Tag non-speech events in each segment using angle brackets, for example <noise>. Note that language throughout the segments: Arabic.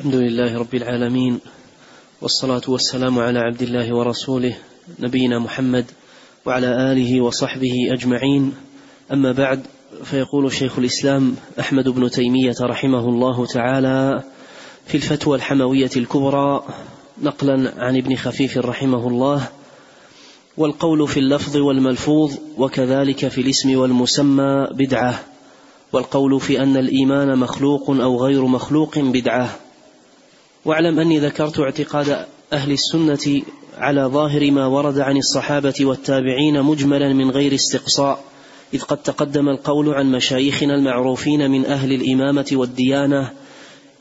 الحمد لله رب العالمين والصلاة والسلام على عبد الله ورسوله نبينا محمد وعلى آله وصحبه أجمعين. أما بعد فيقول شيخ الإسلام أحمد بن تيمية رحمه الله تعالى في الفتوى الحموية الكبرى نقلا عن ابن خفيف رحمه الله والقول في اللفظ والملفوظ وكذلك في الاسم والمسمى بدعة والقول في أن الإيمان مخلوق أو غير مخلوق بدعة. واعلم أني ذكرت اعتقاد أهل السنة على ظاهر ما ورد عن الصحابة والتابعين مجملا من غير استقصاء إذ قد تقدم القول عن مشايخنا المعروفين من أهل الإمامة والديانة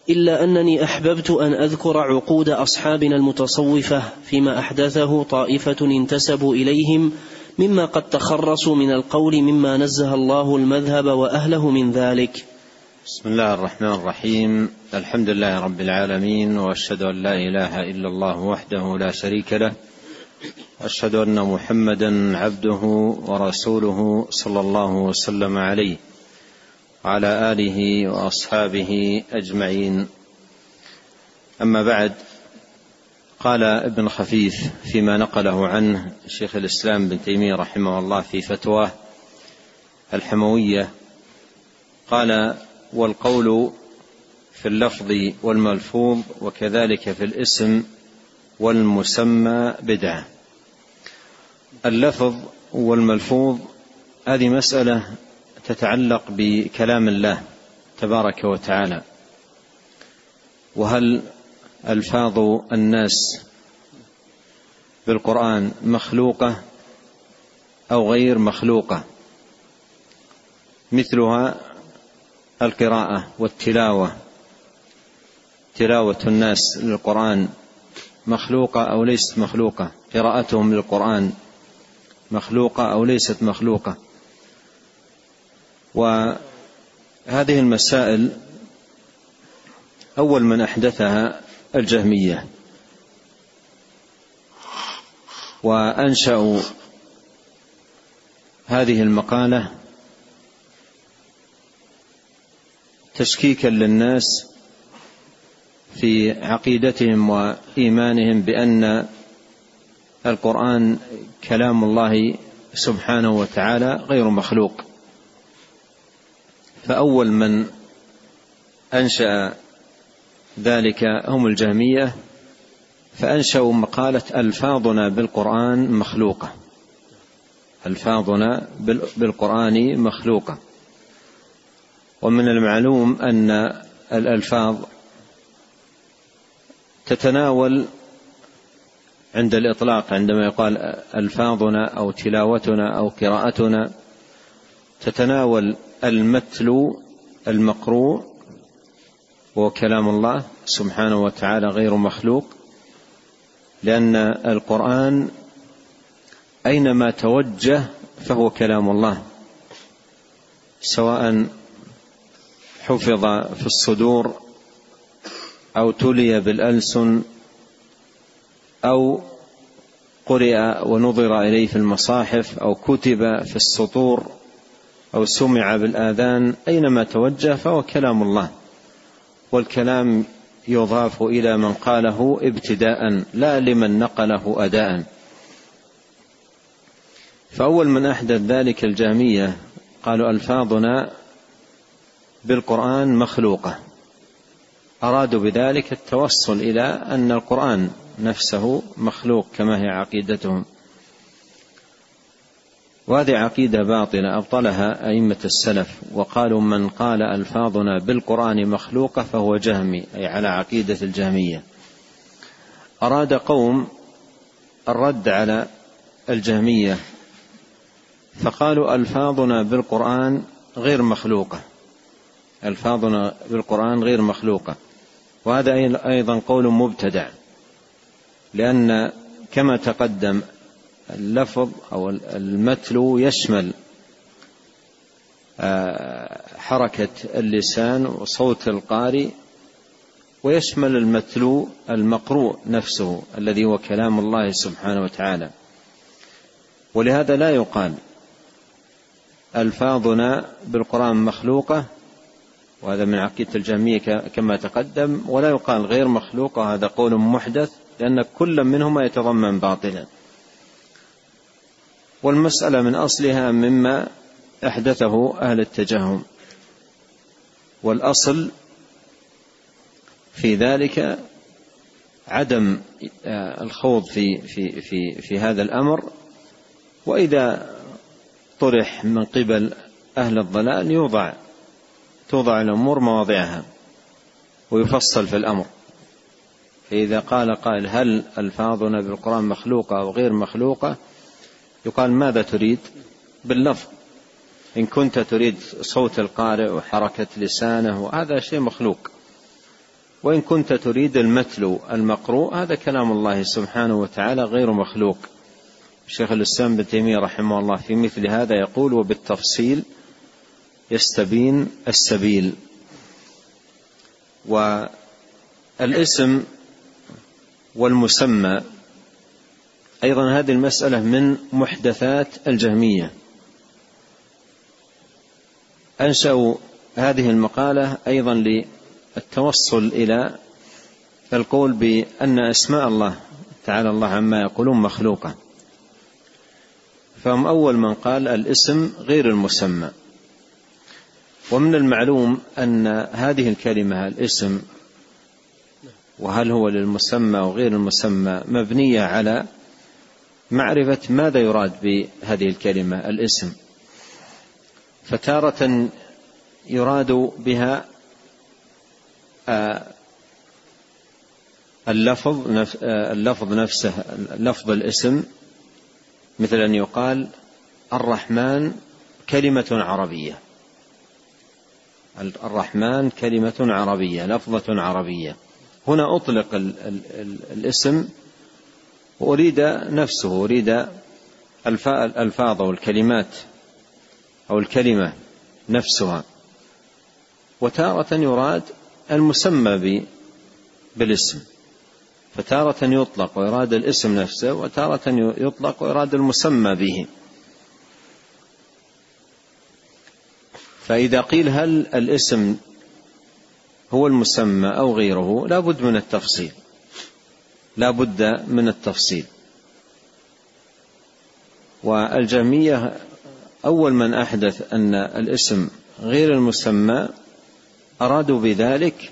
إلا أنني أحببت أن أذكر عقود أصحابنا المتصوفة فيما أحدثه طائفة انتسبوا إليهم مما قد تخرصوا من القول مما نزه الله المذهب وأهله من ذلك. بسم الله الرحمن الرحيم. الحمد لله رب العالمين وأشهد أن لا إله إلا الله وحده لا شريك له. واشهد أن محمدا عبده ورسوله صلى الله وسلم عليه وعلى آله وأصحابه أجمعين. أما بعد قال ابن خفيف فيما نقله عنه شيخ الإسلام بن تيمية رحمه الله في فتواه الحموية قال والقول في اللفظ والملفوظ وكذلك في الاسم والمسمى بدعة. اللفظ والملفوظ هذه مسألة تتعلق بكلام الله تبارك وتعالى. وهل ألفاظ الناس بالقرآن مخلوقة أو غير مخلوقة؟ مثلها القراءة والتلاوة. تلاوة الناس للقرآن مخلوقة أو ليست مخلوقة؟ قراءتهم للقرآن مخلوقة أو ليست مخلوقة؟ وهذه المسائل أول من أحدثها الجهمية. وأنشأوا هذه المقالة تشكيكا للناس في عقيدتهم وإيمانهم بأن القرآن كلام الله سبحانه وتعالى غير مخلوق. فأول من أنشأ ذلك هم الجهمية فأنشأوا مقالة ألفاظنا بالقرآن مخلوقة. ألفاظنا بالقرآن مخلوقة. ومن المعلوم أن الألفاظ تتناول عند الإطلاق عندما يقال ألفاظنا أو تلاوتنا أو قراءتنا تتناول المتلو المقروء وهو كلام الله سبحانه وتعالى غير مخلوق لأن القرآن أينما توجه فهو كلام الله سواء حفظ في الصدور أو تلي بالألسن أو قرئ ونظر إليه في المصاحف أو كتب في السطور أو سمع بالآذان أينما توجه فهو كلام الله والكلام يضاف إلى من قاله ابتداء لا لمن نقله أداء فأول من أحدث ذلك الجامية قالوا ألفاظنا بالقرآن مخلوقة. أرادوا بذلك التوصل إلى أن القرآن نفسه مخلوق كما هي عقيدتهم. وهذه عقيدة باطلة أبطلها أئمة السلف وقالوا من قال ألفاظنا بالقرآن مخلوقة فهو جهمي أي على عقيدة الجهمية. أراد قوم الرد على الجهمية فقالوا ألفاظنا بالقرآن غير مخلوقة. ألفاظنا بالقرآن غير مخلوقة. وهذا أيضا قول مبتدع. لأن كما تقدم اللفظ أو المتلو يشمل آه، حركة اللسان وصوت القارئ ويشمل المتلو المقروء نفسه الذي هو كلام الله سبحانه وتعالى. ولهذا لا يقال ألفاظنا بالقرآن مخلوقة وهذا من عقيدة الجهمية كما تقدم ولا يقال غير مخلوق وهذا قول محدث لأن كل منهما يتضمن باطلا. والمسألة من أصلها مما أحدثه أهل التجهم والأصل في ذلك عدم آه، الخوض في في في في هذا الأمر. وإذا طرح من قبل أهل الضلال يوضع توضع الأمور مواضعها ويفصل في الأمر. فإذا قال قائل هل ألفاظنا بالقرآن مخلوقة أو غير مخلوقة يقال ماذا تريد؟ باللفظ. إن كنت تريد صوت القارئ وحركة لسانه هذا شيء مخلوق. وإن كنت تريد المتلو المقروء هذا كلام الله سبحانه وتعالى غير مخلوق. شيخ الإسلام بن تيمية رحمه الله في مثل هذا يقول وبالتفصيل يستبين السبيل. والاسم والمسمى أيضا هذه المسألة من محدثات الجهمية. أنشأوا هذه المقالة أيضا للتوصل إلى القول بأن أسماء الله تعالى الله عما يقولون مخلوقة. فهم أول من قال الاسم غير المسمى. ومن المعلوم أن هذه الكلمة الاسم وهل هو للمسمى وغير المسمى مبنية على معرفة ماذا يراد بهذه الكلمة الاسم. فتارة يراد بها آه، اللفظ آه، اللفظ نفسه لفظ الاسم مثل أن يقال الرحمن كلمة عربية. الرحمن كلمة عربية لفظة عربية. هنا أطلق ال ال ال الاسم وأريد نفسه أريد الألفاظ والكلمات أو الكلمة نفسها. وتارة يراد المسمى بالاسم. فتارة يطلق ويراد الاسم نفسه وتارة يطلق ويراد المسمى به. فإذا قيل هل الاسم هو المسمى أو غيره لا بد من التفصيل. لا بد من التفصيل. والجهمية أول من أحدث أن الاسم غير المسمى أرادوا بذلك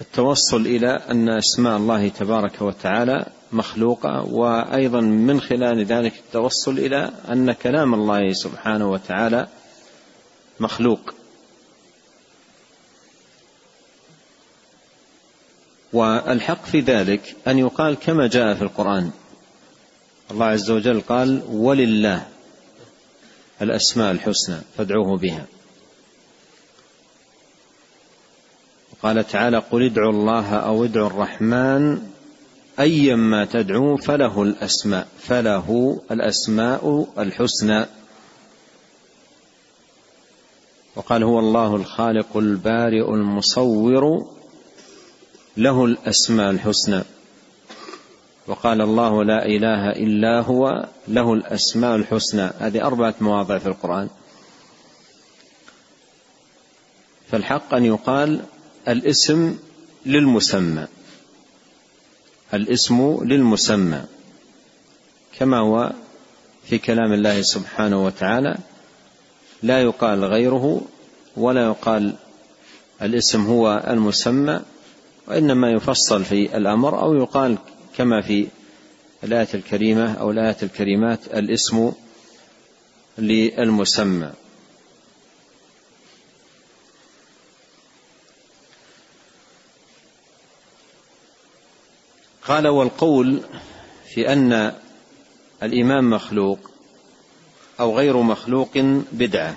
التوصل إلى أن أسماء الله تبارك وتعالى مخلوقة وأيضا من خلال ذلك التوصل إلى أن كلام الله سبحانه وتعالى مخلوق. والحق في ذلك أن يقال كما جاء في القرآن. الله عز وجل قال ولله الأسماء الحسنى فادعوه بها. قال تعالى قل ادعوا الله أو ادعوا الرحمن أيما تدعوا فله الأسماء فله الأسماء الحسنى. وقال هو الله الخالق البارئ المصور له الأسماء الحسنى. وقال الله لا إله إلا هو له الأسماء الحسنى. هذه أربعة مواضع في القرآن. فالحق أن يقال الاسم للمسمى. الاسم للمسمى. كما هو في كلام الله سبحانه وتعالى لا يقال غيره ولا يقال الاسم هو المسمى وإنما يفصل في الأمر أو يقال كما في الآية الكريمة أو الآيات الكريمات الاسم للمسمى. قال والقول في أن الإمام مخلوق أو غير مخلوق بدعة.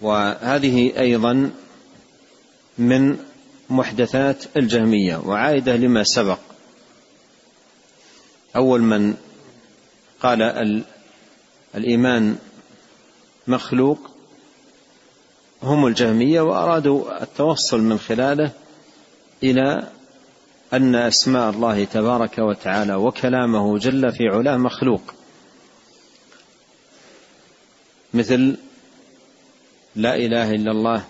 وهذه أيضا من محدثات الجهمية وعائدة لما سبق. أول من قال الإيمان مخلوق هم الجهمية وأرادوا التوصل من خلاله إلى أن أسماء الله تبارك وتعالى وكلامه جل في علاه مخلوق. مثل لا إله إلا الله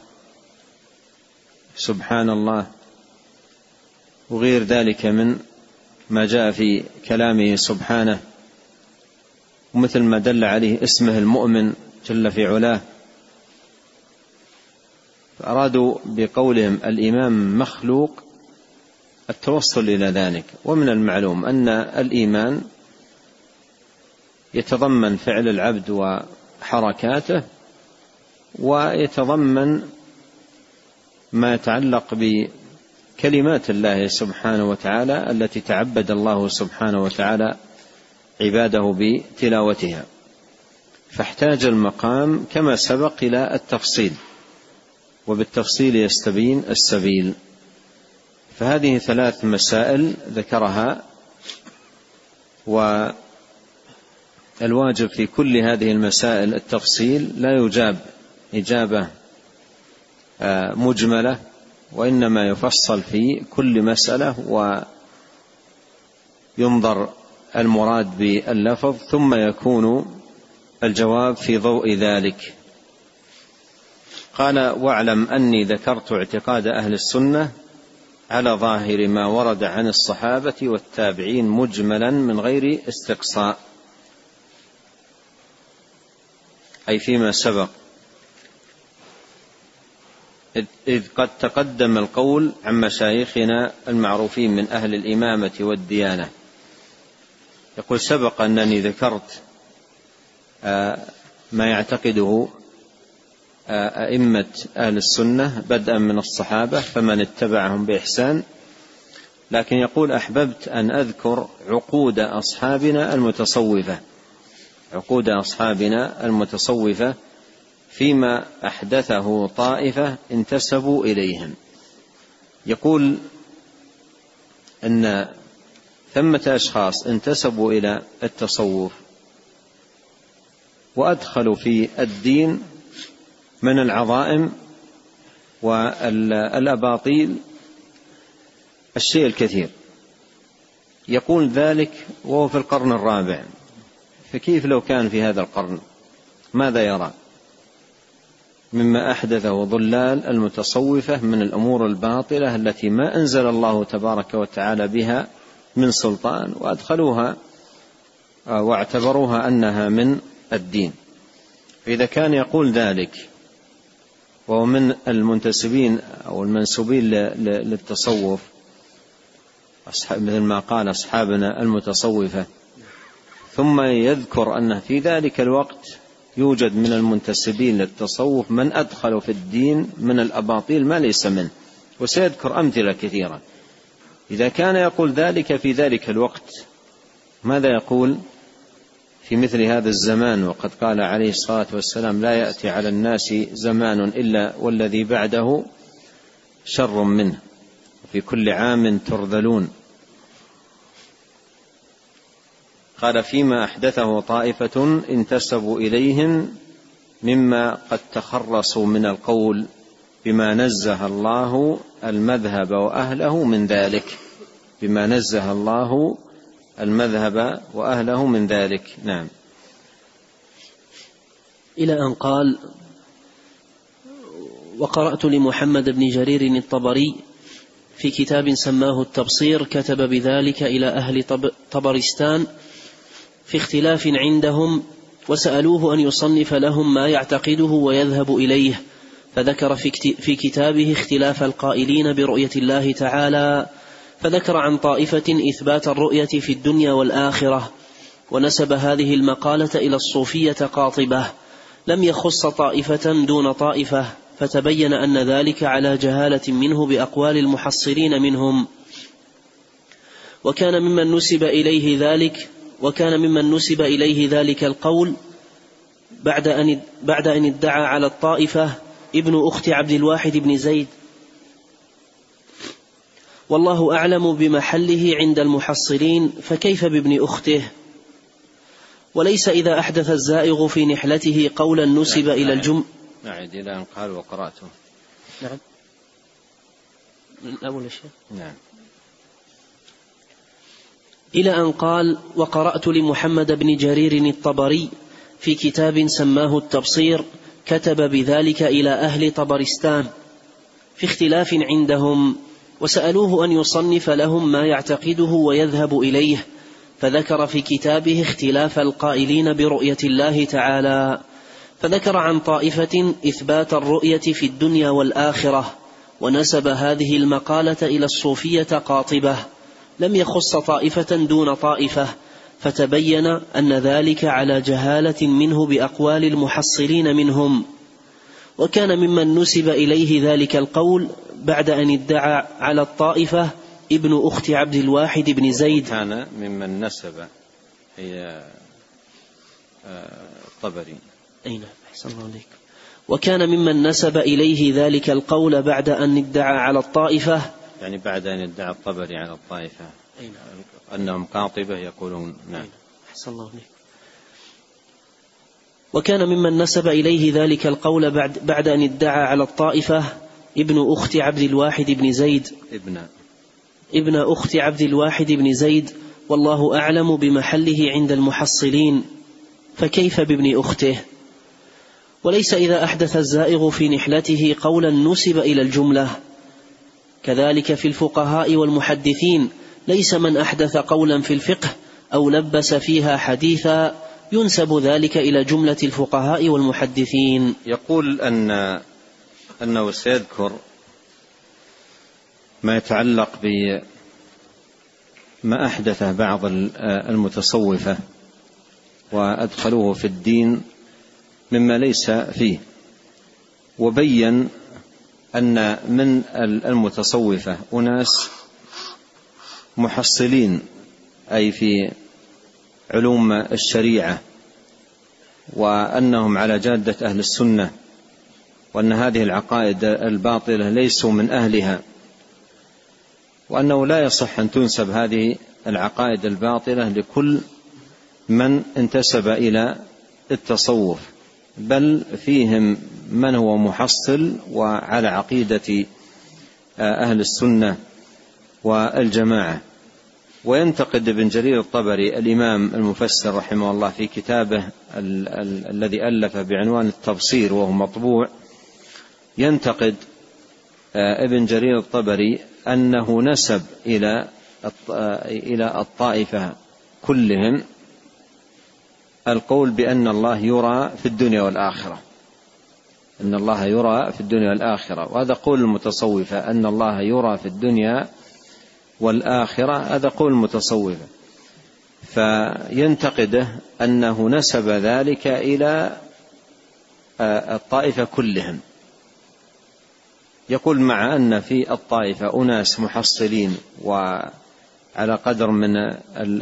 سبحان الله وغير ذلك من ما جاء في كلامه سبحانه ومثل ما دل عليه اسمه المؤمن جل في علاه. فأرادوا بقولهم الإمام مخلوق التوصل إلى ذلك. ومن المعلوم أن الإيمان يتضمن فعل العبد وحركاته ويتضمن ما يتعلق بكلمات الله سبحانه وتعالى التي تعبد الله سبحانه وتعالى عباده بتلاوتها. فاحتاج المقام كما سبق إلى التفصيل وبالتفصيل يستبين السبيل. فهذه ثلاث مسائل ذكرها والواجب في كل هذه المسائل التفصيل لا يجاب إجابة آه، مجملة وإنما يفصل في كل مسألة وينظر المراد باللفظ ثم يكون الجواب في ضوء ذلك. قال واعلم أني ذكرت اعتقاد أهل السنة على ظاهر ما ورد عن الصحابة والتابعين مجملا من غير استقصاء. أي فيما سبق. إذ قد تقدم القول عن مشايخنا المعروفين من أهل الإمامة والديانة. يقول سبق أنني ذكرت آه، ما يعتقده آه، أئمة أهل السنة بدءا من الصحابة فمن اتبعهم بإحسان. لكن يقول أحببت أن أذكر عقود أصحابنا المتصوفة. عقود أصحابنا المتصوفة فيما أحدثه طائفة انتسبوا إليهم. يقول أن ثمة أشخاص انتسبوا إلى التصوف وأدخلوا في الدين من العظائم والأباطيل الشيء الكثير. يقول ذلك وهو في القرن الرابع. فكيف لو كان في هذا القرن؟ ماذا يرى؟ مما أحدثه ضلال المتصوفة من الأمور الباطلة التي ما أنزل الله تبارك وتعالى بها من سلطان وأدخلوها واعتبروها أنها من الدين. فاذا كان يقول ذلك وهو من المنتسبين أو المنسوبين للتصوف مثل ما قال أصحابنا المتصوفة ثم يذكر انه في ذلك الوقت يوجد من المنتسبين للتصوف من أدخلوا في الدين من الأباطيل ما ليس منه وسيذكر أمثلة كثيرة. إذا كان يقول ذلك في ذلك الوقت ماذا يقول؟ في مثل هذا الزمان وقد قال عليه الصلاة والسلام لا يأتي على الناس زمان إلا والذي بعده شر منه وفي كل عام ترذلون. قال فيما أحدثه طائفة انتسبوا إليهم مما قد تخرصوا من القول بما نزه الله المذهب وأهله من ذلك. بما نزه الله المذهب وأهله من ذلك. نعم. إلى أن قال وقرأت لمحمد بن جرير الطبري في كتاب سماه التبصير كتب بذلك إلى أهل طبرستان في اختلاف عندهم وسألوه أن يصنف لهم ما يعتقده ويذهب إليه. فذكر في كتابه اختلاف القائلين برؤية الله تعالى. فذكر عن طائفة إثبات الرؤية في الدنيا والآخرة. ونسب هذه المقالة إلى الصوفية قاطبة. لم يخص طائفة دون طائفة فتبين أن ذلك على جهالة منه بأقوال المحصلين منهم. وكان ممن نسب إليه ذلك وكان ممن نسب إليه ذلك القول بعد أن بعد أن ادعى على الطائفة ابن أخت عبد الواحد بن زيد. والله أعلم بمحله عند المحصلين فكيف بابن أخته؟ وليس إذا أحدث الزائغ في نحلته قولا نسب نعم إلى الجم نعد إلى أن قال وقرأته. نعم. من أول الشيء نعم. إلى أن قال وقرأت لمحمد بن جرير الطبري في كتاب سماه التبصير كتب بذلك إلى أهل طبرستان في اختلاف عندهم وسألوه أن يصنف لهم ما يعتقده ويذهب إليه فذكر في كتابه اختلاف القائلين برؤية الله تعالى فذكر عن طائفة إثبات الرؤية في الدنيا والآخرة ونسب هذه المقالة إلى الصوفية قاطبة لم يخص طائفة دون طائفة فتبين أن ذلك على جهالة منه بأقوال المحصلين منهم. وكان ممن نسب إليه ذلك القول بعد أن ادعى على الطائفة ابن أخت عبد الواحد بن زيد. كان ممن نسب هي الطبري أي نعم أحسن الله عليك. وكان ممن نسب إليه ذلك القول بعد أن ادعى على الطائفة يعني بعد أن ادعى الطبري على الطائفة. أي نعم. أنهم قاطبة يقولون نعم. أحسن الله عليك وكان ممن نسب إليه ذلك القول بعد, بعد أن ادعى على الطائفة ابن أخت عبد الواحد بن زيد. ابن. ابن أخت عبد الواحد بن زيد والله أعلم بمحله عند المحصلين. فكيف بابن أخته؟ وليس إذا أحدث الزائغ في نحلته قولا نسب إلى الجملة. كذلك في الفقهاء والمحدثين ليس من أحدث قولا في الفقه أو لبس فيها حديثا ينسب ذلك إلى جملة الفقهاء والمحدثين. يقول أن أنه سيذكر ما يتعلق بما أحدثه بعض المتصوفة وأدخلوه في الدين مما ليس فيه وبين أن من المتصوفة أناس محصلين أي في علوم الشريعة وأنهم على جادة أهل السنة وأن هذه العقائد الباطلة ليسوا من أهلها وأنه لا يصح أن تنسب هذه العقائد الباطلة لكل من انتسب إلى التصوف بل فيهم من هو محصل وعلى عقيدة أهل السنة والجماعة. وينتقد ابن جرير الطبري الإمام المفسر رحمه الله في كتابه ال- ال- الذي ألف بعنوان التبصير وهو مطبوع. ينتقد ابن جرير الطبري أنه نسب إلى إلى الطائفة كلهم القول بأن الله يرى في الدنيا والآخرة. أن الله يرى في الدنيا والآخرة. وهذا قول المتصوفة أن الله يرى في الدنيا والآخرة هذا قول المتصوفة فينتقده أنه نسب ذلك إلى الطائفة كلهم. يقول مع أن في الطائفة أناس محصلين وعلى قدر من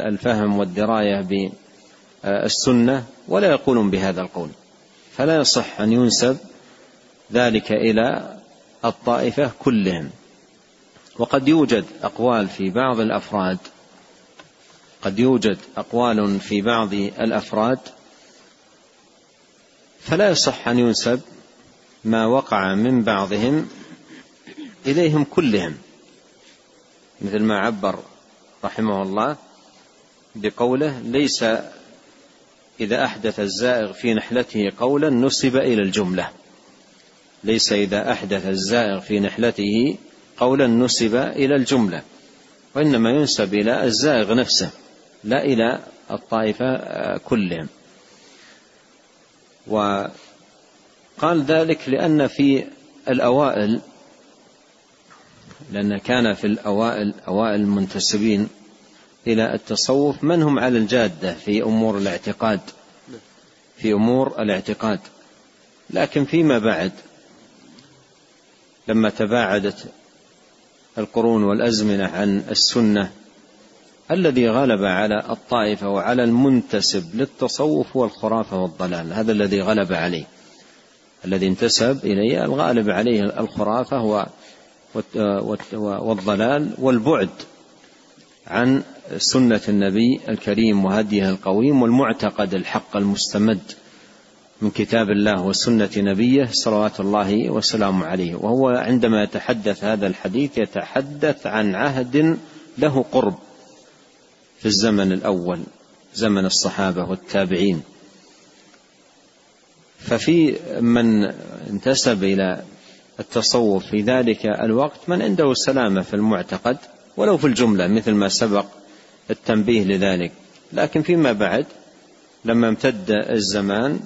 الفهم والدراية بالسنة ولا يقولون بهذا القول. فلا يصح أن ينسب ذلك إلى الطائفة كلهم. وقد يوجد أقوال في بعض الأفراد قد يوجد أقوال في بعض الأفراد فلا يصح أن ينسب ما وقع من بعضهم إليهم كلهم. مثل ما عبر رحمه الله بقوله ليس إذا أحدث الزائغ في نحلته قولا نسب إلى الجملة. ليس إذا أحدث الزائغ في نحلته قولا نسب إلى الجملة وإنما ينسب إلى الزائغ نفسه لا إلى الطائفة كلهم. وقال ذلك لأن في الأوائل لأن كان في الأوائل أوائل المنتسبين إلى التصوف من هم على الجادة في أمور الاعتقاد في أمور الاعتقاد. لكن فيما بعد لما تباعدت القرون والأزمنة عن السنة الذي غلب على الطائفة وعلى المنتسب للتصوف هو الخرافة والضلال. هذا الذي غلب عليه. الذي انتسب إليه الغالب عليه الخرافة والضلال والبعد عن سنة النبي الكريم وهديه القويم والمعتقد الحق المستمد. من كتاب الله وسنة نبيه صلوات الله وسلامه عليه. وهو عندما يتحدث هذا الحديث يتحدث عن عهد له قرب في الزمن الأول زمن الصحابة والتابعين. ففي من انتسب إلى التصوف في ذلك الوقت من عنده سلامة في المعتقد ولو في الجملة مثل ما سبق التنبيه لذلك. لكن فيما بعد لما امتد الزمان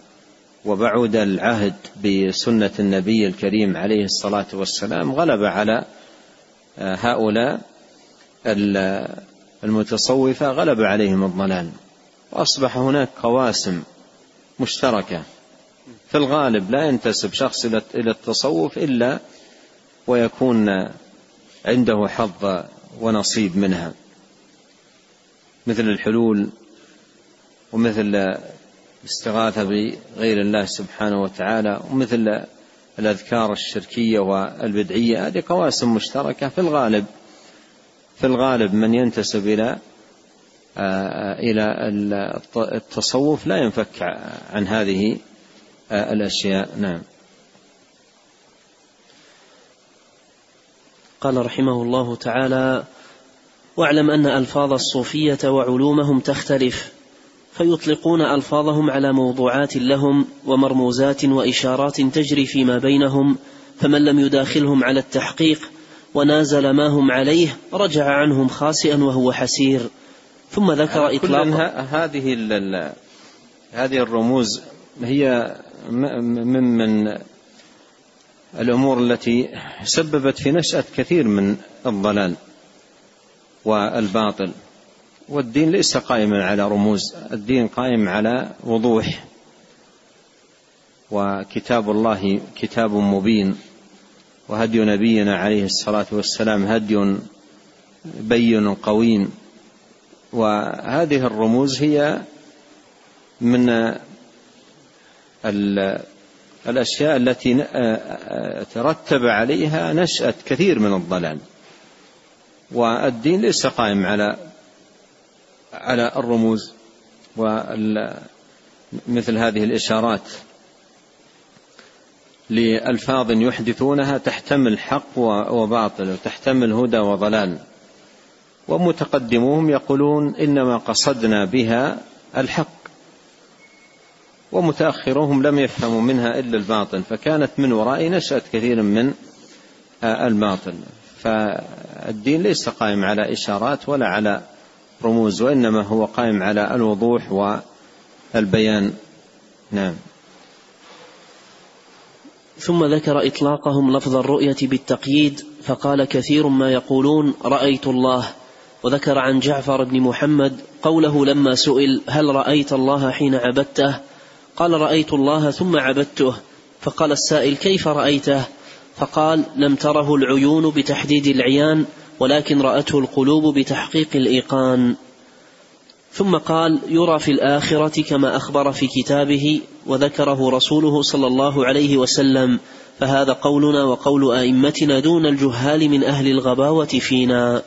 وبعد العهد بسنة النبي الكريم عليه الصلاة والسلام غلب على هؤلاء المتصوفة غلب عليهم الضلال. وأصبح هناك قواسم مشتركة في الغالب لا ينتسب شخص إلى التصوف إلا ويكون عنده حظ ونصيب منها. مثل الحلول ومثل الاستغاثة بغير الله سبحانه وتعالى ومثل الأذكار الشركية والبدعية هذه قواسم مشتركة في الغالب في الغالب من ينتسب إلى إلى التصوف لا ينفك عن هذه الأشياء. نعم. قال رحمه الله تعالى واعلم أن ألفاظ الصوفية وعلومهم تختلف فيطلقون ألفاظهم على موضوعات لهم ومرموزات وإشارات تجري فيما بينهم فمن لم يداخلهم على التحقيق ونازل ما هم عليه رجع عنهم خاسئا وهو حسير. ثم ذكر إطلاق هذه هذه الرموز هي ممن الأمور التي سببت في نشأة كثير من الضلال والباطل. والدين ليس قائما على رموز الدين قائم على وضوح. وكتاب الله كتاب مبين. وهدي نبينا عليه الصلاة والسلام هدي بين قويم. وهذه الرموز هي من الأشياء التي ترتب عليها نشأة كثير من الضلال. والدين ليس قائم على على الرموز ومثل هذه الإشارات. لألفاظ يحدثونها تحتمل حق وباطل وتحتمل هدى وضلال. ومتقدموهم يقولون إنما قصدنا بها الحق. ومتأخرهم لم يفهموا منها إلا الباطل فكانت من وراء نشأة كثير من الباطل. فالدين ليس قائم على إشارات ولا على رموز وإنما هو قائم على الوضوح والبيان. نعم. ثم ذكر إطلاقهم لفظ الرؤية بالتقييد فقال كثير ما يقولون رأيت الله. وذكر عن جعفر بن محمد قوله لما سئل هل رأيت الله حين عبدته؟ قال رأيت الله ثم عبدته. فقال السائل كيف رأيته؟ فقال لم تره العيون بتحديد العيان ولكن رأته القلوب بتحقيق الإيقان. ثم قال يرى في الآخرة كما أخبر في كتابه وذكره رسوله صلى الله عليه وسلم فهذا قولنا وقول أئمتنا دون الجهال من أهل الغباوة فينا.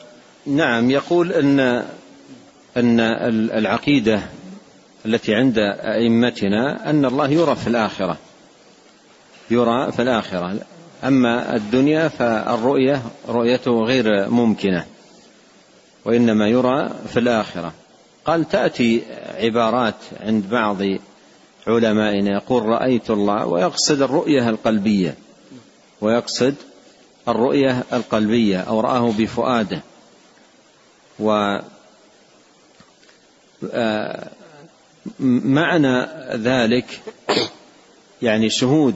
نعم يقول أن أن العقيدة التي عند أئمتنا أن الله يرى في الآخرة. يرى في الآخرة. أما الدنيا فالرؤية رؤيته غير ممكنة وإنما يرى في الآخرة. قال تأتي عبارات عند بعض علمائنا يقول رأيت الله ويقصد الرؤية القلبية ويقصد الرؤية القلبية أو رآه بفؤاده. و آه، معنى ذلك يعني شهود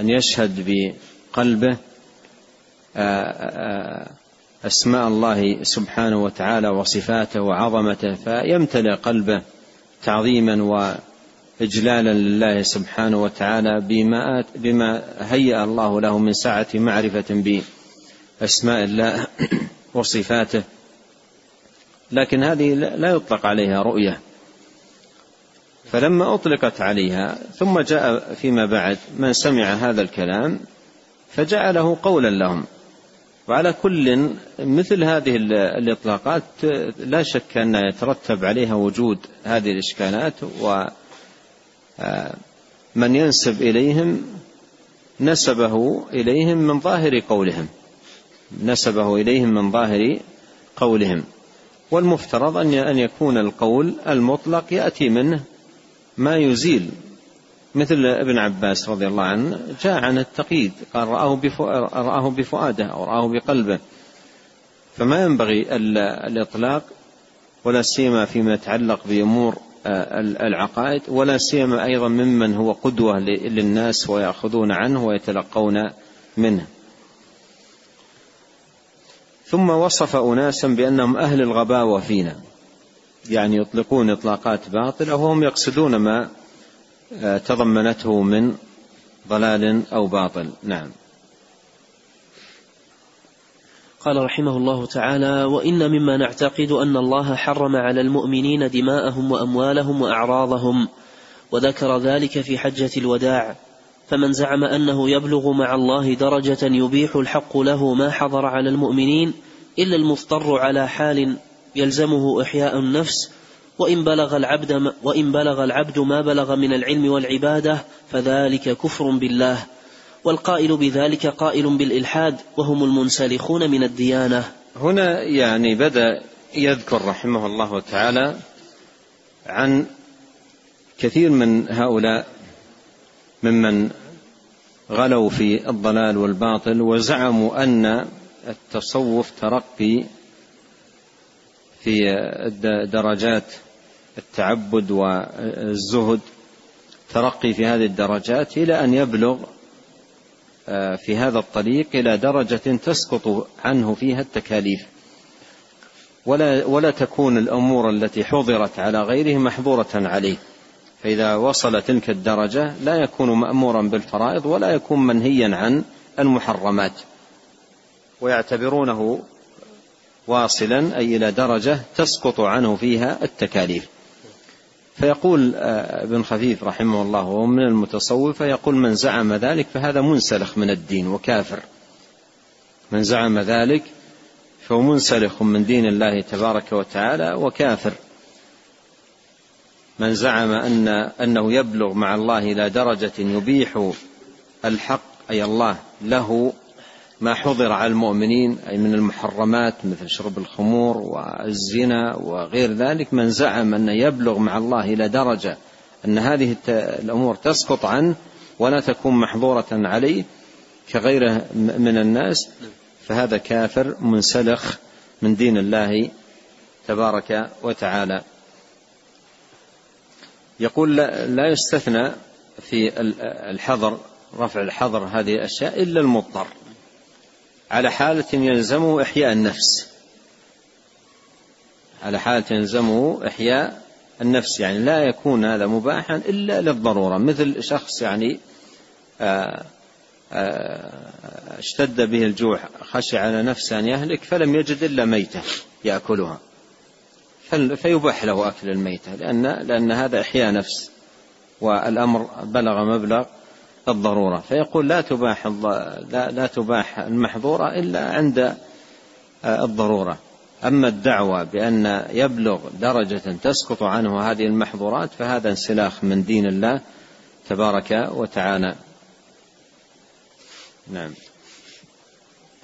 أن يشهد بقلبه آه، آه، أسماء الله سبحانه وتعالى وصفاته وعظمته فيمتلئ قلبه تعظيما وإجلالا لله سبحانه وتعالى بما بما هيأ الله له من سعة معرفة بأسماء الله <coughs> وصفاته. لكن هذه لا يطلق عليها رؤية. فلما أطلقت عليها ثم جاء فيما بعد من سمع هذا الكلام فجعله قولا لهم. وعلى كل مثل هذه الإطلاقات لا شك أن يترتب عليها وجود هذه الإشكالات ومن آه، ينسب إليهم نسبه إليهم من ظاهر قولهم. نسبه إليهم من ظاهر قولهم. والمفترض أن يكون القول المطلق يأتي منه ما يزيل. مثل ابن عباس رضي الله عنه جاء عن التقييد قال رآه, رآه بفؤاده أو رآه بقلبه. فما ينبغي الإطلاق ولا سيما فيما يتعلق بأمور آه، العقائد ولا سيما أيضا ممن هو قدوة للناس ويأخذون عنه ويتلقون منه. ثم وصف أناسا بأنهم أهل الغباوة فينا. يعني يطلقون إطلاقات باطلة وهم يقصدون ما آه، تضمنته من ضلال أو باطل. نعم. قال رحمه الله تعالى وإن مما نعتقد أن الله حرم على المؤمنين دماءهم وأموالهم وأعراضهم وذكر ذلك في حجة الوداع فمن زعم أنه يبلغ مع الله درجة يبيح الحق له ما حضر على المؤمنين إلا المضطر على حال يلزمه إحياء النفس وإن بلغ العبد وإن بلغ العبد ما بلغ من العلم والعبادة فذلك كفر بالله. والقائل بذلك قائل بالإلحاد وهم المنسلخون من الديانة. هنا يعني بدأ يذكر رحمه الله تعالى عن كثير من هؤلاء ممن غلوا في الضلال والباطل وزعموا أن التصوف ترقي في درجات التعبد والزهد. ترقي في هذه الدرجات إلى أن يبلغ آه، في هذا الطريق إلى درجة تسقط عنه فيها التكاليف. ولا ولا تكون الأمور التي حضرت على غيره محظورة عليه. فإذا وصل تلك الدرجة لا يكون مأمورا بالفرائض ولا يكون منهيا عن المحرمات. ويعتبرونه واصلا أي إلى درجة تسقط عنه فيها التكاليف. فيقول آه، ابن خفيف رحمه الله وهو من المتصوفة يقول من زعم ذلك فهذا منسلخ من الدين وكافر. من زعم ذلك فهو منسلخ من دين الله تبارك وتعالى وكافر. من زعم أن أنه يبلغ مع الله إلى درجة يبيح الحق أي الله له ما حضر على المؤمنين أي من المحرمات مثل شرب الخمور والزنا وغير ذلك من زعم أن يبلغ مع الله إلى درجة أن هذه الأمور تسقط عنه ولا تكون محظورة عليه كغيره من الناس فهذا كافر منسلخ من دين الله تبارك وتعالى. يقول لا يستثنى في الحظر رفع الحظر هذه الأشياء إلا المضطر. على حالة يلزمه إحياء النفس. على حالة يلزمه إحياء النفس. يعني لا يكون هذا مباحا إلا للضرورة. مثل شخص يعني آه، آه، اشتد به الجوع خشي على نفسه أن يهلك فلم يجد إلا ميتة يأكلها. فيباح له أكل الميتة لأن لأن هذا إحياء نفس. والأمر بلغ مبلغ الضرورة. فيقول لا تباح لا, تباح المحظورة إلا عند آه، الضرورة. أما الدعوة بأن يبلغ درجة تسقط عنه هذه المحظورات فهذا انسلاخ من دين الله تبارك وتعالى. نعم.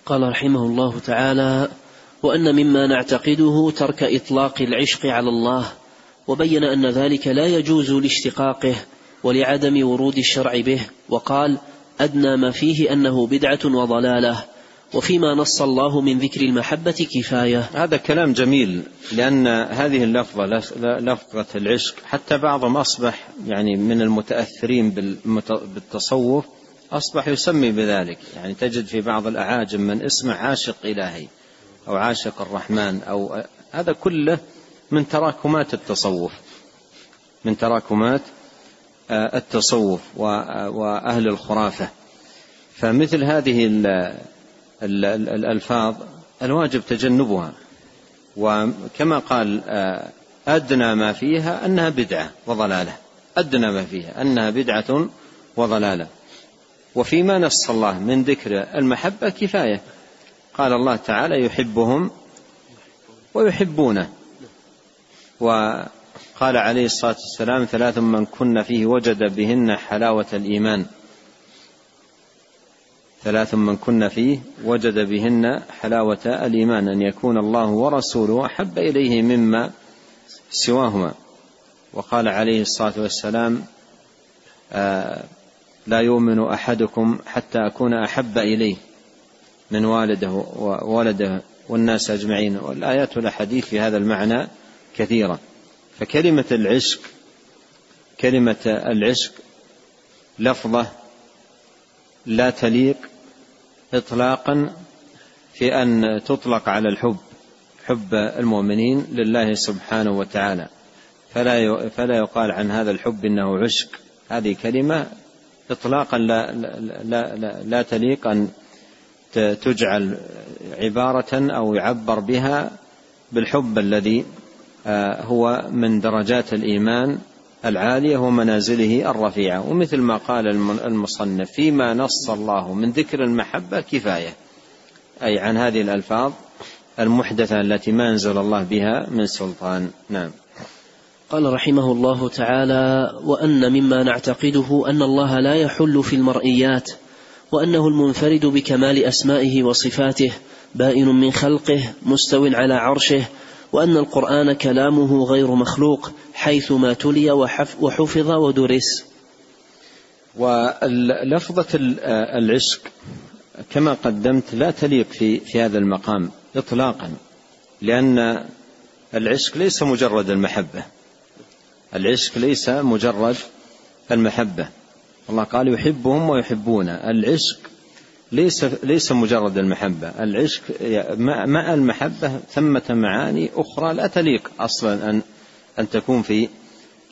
قال رحمه الله تعالى وأن مما نعتقده ترك إطلاق العشق على الله وبين أن ذلك لا يجوز لاشتقاقه ولعدم ورود الشرع به وقال أدنى ما فيه أنه بدعة وضلالة وفيما نص الله من ذكر المحبة كفاية. هذا كلام جميل لأن هذه اللفظة لفظة العشق حتى بعضهم أصبح يعني من المتأثرين بالتصوف أصبح يسمي بذلك. يعني تجد في بعض الأعاجم من اسمه عاشق إلهي أو عاشق الرحمن أو هذا كله من تراكمات التصوف من تراكمات التصوف واهل الخرافة. فمثل هذه الألفاظ الواجب تجنبها. وكما قال أدنى ما فيها أنها بدعة وضلالة. أدنى ما فيها أنها بدعة وضلالة. وفيما نص الله من ذكر المحبة كفاية. قال الله تعالى يحبهم ويحبونه. و قال عليه الصلاة والسلام ثلاث من كن فيه وجد بهن حلاوة الإيمان. ثلاث من كن فيه وجد بهن حلاوة الإيمان أن يكون الله ورسوله أحب إليه مما سواهما. وقال عليه الصلاة والسلام آه، لا يؤمن أحدكم حتى أكون أحب إليه من والده وولده والناس أجمعين. والآيات والأحاديث في هذا المعنى كثيرة. فكلمة العشق كلمة العشق لفظة لا تليق إطلاقا في أن تطلق على الحب حب المؤمنين لله سبحانه وتعالى. فلا فلا يقال عن هذا الحب إنه عشق. هذه كلمة اطلاقا لا لا لا, لا تليق أن تجعل عبارة أو يعبر بها بالحب الذي هو من درجات الإيمان العالية ومنازله الرفيعة. ومثل ما قال المصنف فيما نص الله من ذكر المحبة كفاية. أي عن هذه الألفاظ المحدثة التي ما أنزل الله بها من سلطان. نعم. قال رحمه الله تعالى وأن مما نعتقده أن الله لا يحل في المرئيات وأنه المنفرد بكمال أسمائه وصفاته بائن من خلقه مستو على عرشه وأن القرآن كلامه غير مخلوق حيث ما تلي وحفظ ودرس. ولفظة العشق كما قدمت لا تليق في في هذا المقام إطلاقا لأن العشق ليس مجرد المحبة. العشق ليس مجرد المحبة. الله قال يحبهم ويحبون. العشق ليس ليس مجرد المحبة. العشق مع المحبة ثمة معاني أخرى لا تليق أصلا أن أن تكون في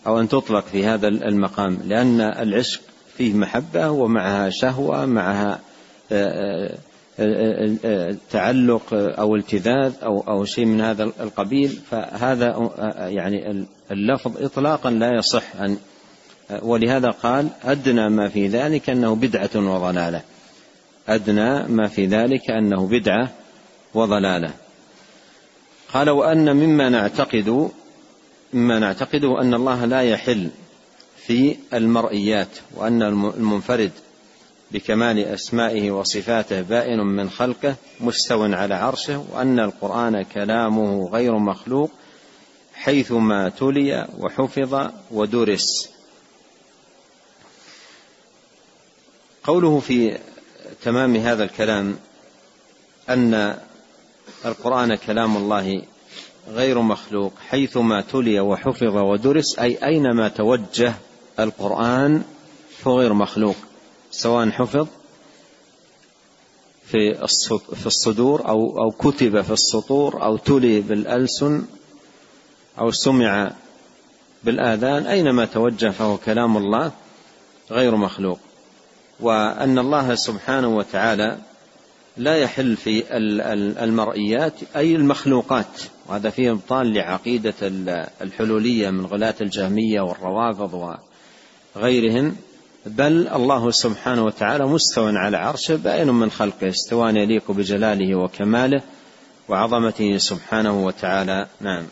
أو أن تطلق في هذا المقام لأن العشق فيه محبة ومعها شهوة معها آه، تعلق أو التذاذ أو أو شيء من هذا القبيل. فهذا يعني اللفظ إطلاقا لا يصح أن ولهذا قال أدنى ما في ذلك أنه بدعة وضلالة. أدنى ما في ذلك أنه بدعة وضلالة. قال وأن مما نعتقد مما نعتقده أن الله لا يحل في المرئيات وأن المنفرد بكمال أسمائه وصفاته بائن من خلقه مستو على عرشه وأن القرآن كلامه غير مخلوق حيثما تلي وحفظ ودرس. قوله في تمام هذا الكلام أن القرآن كلام الله غير مخلوق حيثما تلي وحفظ ودرس أي أينما توجه القرآن فهو غير مخلوق سواء حفظ في في الصدور أو أو كتب في السطور أو تلي بالألسن أو سمع بالآذان أينما توجه فهو كلام الله غير مخلوق. وأن الله سبحانه وتعالى لا يحل في المرئيات أي المخلوقات. وهذا فيه إبطال لعقيدة الحلولية من غلاة الجهمية والروافض وغيرهم. بل الله سبحانه وتعالى مستو على عرشه بائن من خلقه استواء يليق بجلاله وكماله وعظمته سبحانه وتعالى. نعم.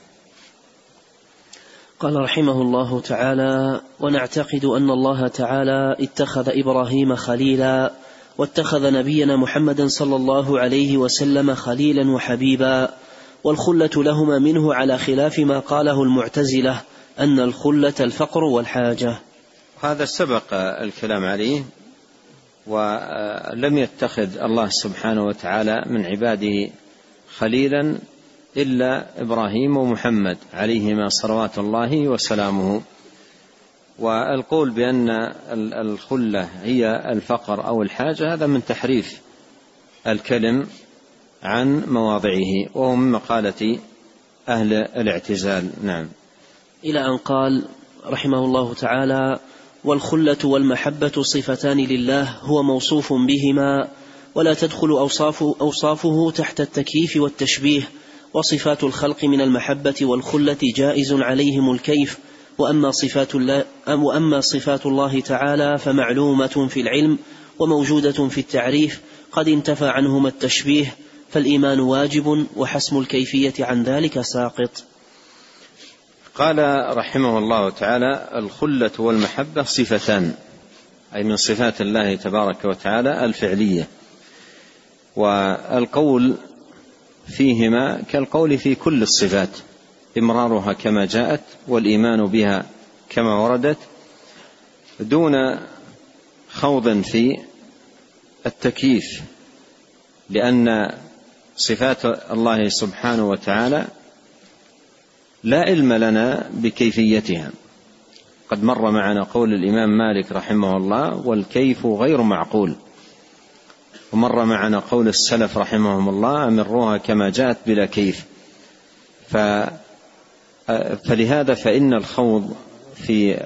قال رحمه الله تعالى ونعتقد أن الله تعالى اتخذ إبراهيم خليلا واتخذ نبينا محمدا صلى الله عليه وسلم خليلا وحبيبا والخلة لهما منه على خلاف ما قاله المعتزلة أن الخلة الفقر والحاجة. هذا سبق الكلام عليه ولم يتخذ الله سبحانه وتعالى من عباده خليلا إلا إبراهيم ومحمد عليهما صلوات الله وسلامه. والقول بأن الخلة هي الفقر أو الحاجة هذا من تحريف الكلم عن مواضعه وهو من مقالة أهل الاعتزال. نعم. إلى أن قال رحمه الله تعالى والخلة والمحبة صفتان لله هو موصوف بهما ولا تدخل أوصاف أوصافه تحت التكييف والتشبيه وصفات الخلق من المحبة والخلة جائز عليهم الكيف. وأما صفات الله وأما صفات الله تعالى فمعلومة في العلم وموجودة في التعريف. قد انتفى عنهما التشبيه فالإيمان واجب وحسم الكيفية عن ذلك ساقط. قال رحمه الله تعالى الخلة والمحبة صفتان أي من صفات الله تبارك وتعالى الفعلية. والقول فيهما كالقول في كل الصفات إمرارها كما جاءت والإيمان بها كما وردت دون خوض في التكييف لأن صفات الله سبحانه وتعالى لا علم لنا بكيفيتها. قد مر معنا قول الإمام مالك رحمه الله والكيف غير معقول ومر معنا قول السلف رحمهم الله أمروها كما جاءت بلا كيف. ف فلهذا فإن الخوض في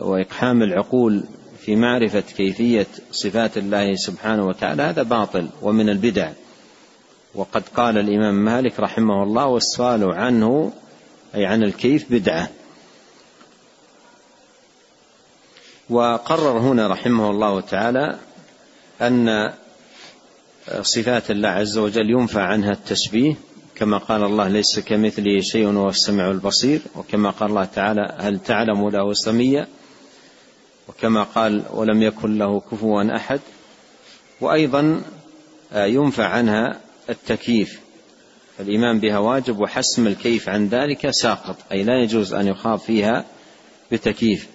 وإقحام العقول في معرفة كيفية صفات الله سبحانه وتعالى هذا باطل ومن البدع. وقد قال الإمام مالك رحمه الله والسؤال عنه أي عن الكيف بدعة. وقرر هنا رحمه الله تعالى أن صفات الله عز وجل ينفى عنها التشبيه كما قال الله ليس كمثله شيء وهو السميع البصير وكما قال الله تعالى هل تعلم له سميا؟ وكما قال ولم يكن له كفوا أحد وأيضا ينفى عنها التكييف فالايمان بها واجب وحسم الكيف عن ذلك ساقط أي لا يجوز أن يخاض فيها بتكييف.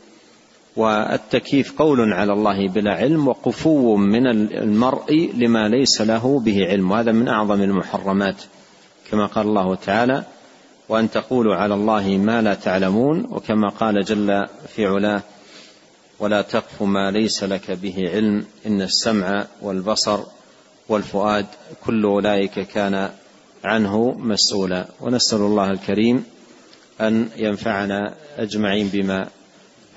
والتكييف قول على الله بلا علم وقفو من المرء لما ليس له به علم وهذا من أعظم المحرمات كما قال الله تعالى وأن تقولوا على الله ما لا تعلمون وكما قال جل في علاه ولا تقف ما ليس لك به علم إن السمع والبصر والفؤاد كل أولئك كان عنه مسؤولا ونسأل الله الكريم أن ينفعنا أجمعين بما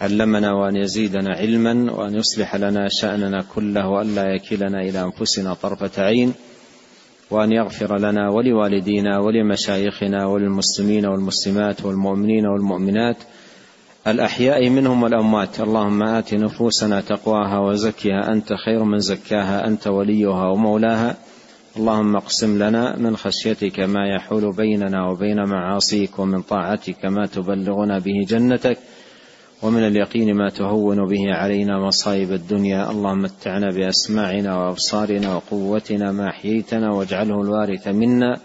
علمنا وأن يزيدنا علما وأن يصلح لنا شأننا كله وأن لا يكلنا إلى أنفسنا طرفة عين وأن يغفر لنا ولوالدينا ولمشايخنا وللمسلمين والمسلمات والمؤمنين والمؤمنات الأحياء منهم والأموات. اللهم آت نفوسنا تقواها وزكها. أنت خير من زكاها. أنت وليها ومولاها. اللهم اقسم لنا من خشيتك ما يحول بيننا وبين معاصيك ومن طاعتك ما تبلغنا به جنتك. ومن اليقين ما تهون به علينا مصائب الدنيا اللهم متعنا بأسماعنا وأبصارنا وقوتنا ما أحييتنا واجعله الوارث منا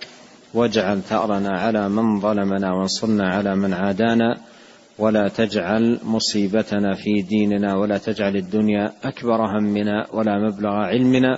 واجعل ثأرنا على من ظلمنا وانصرنا على من عادانا ولا تجعل مصيبتنا في ديننا ولا تجعل الدنيا أكبر همنا ولا مبلغ علمنا.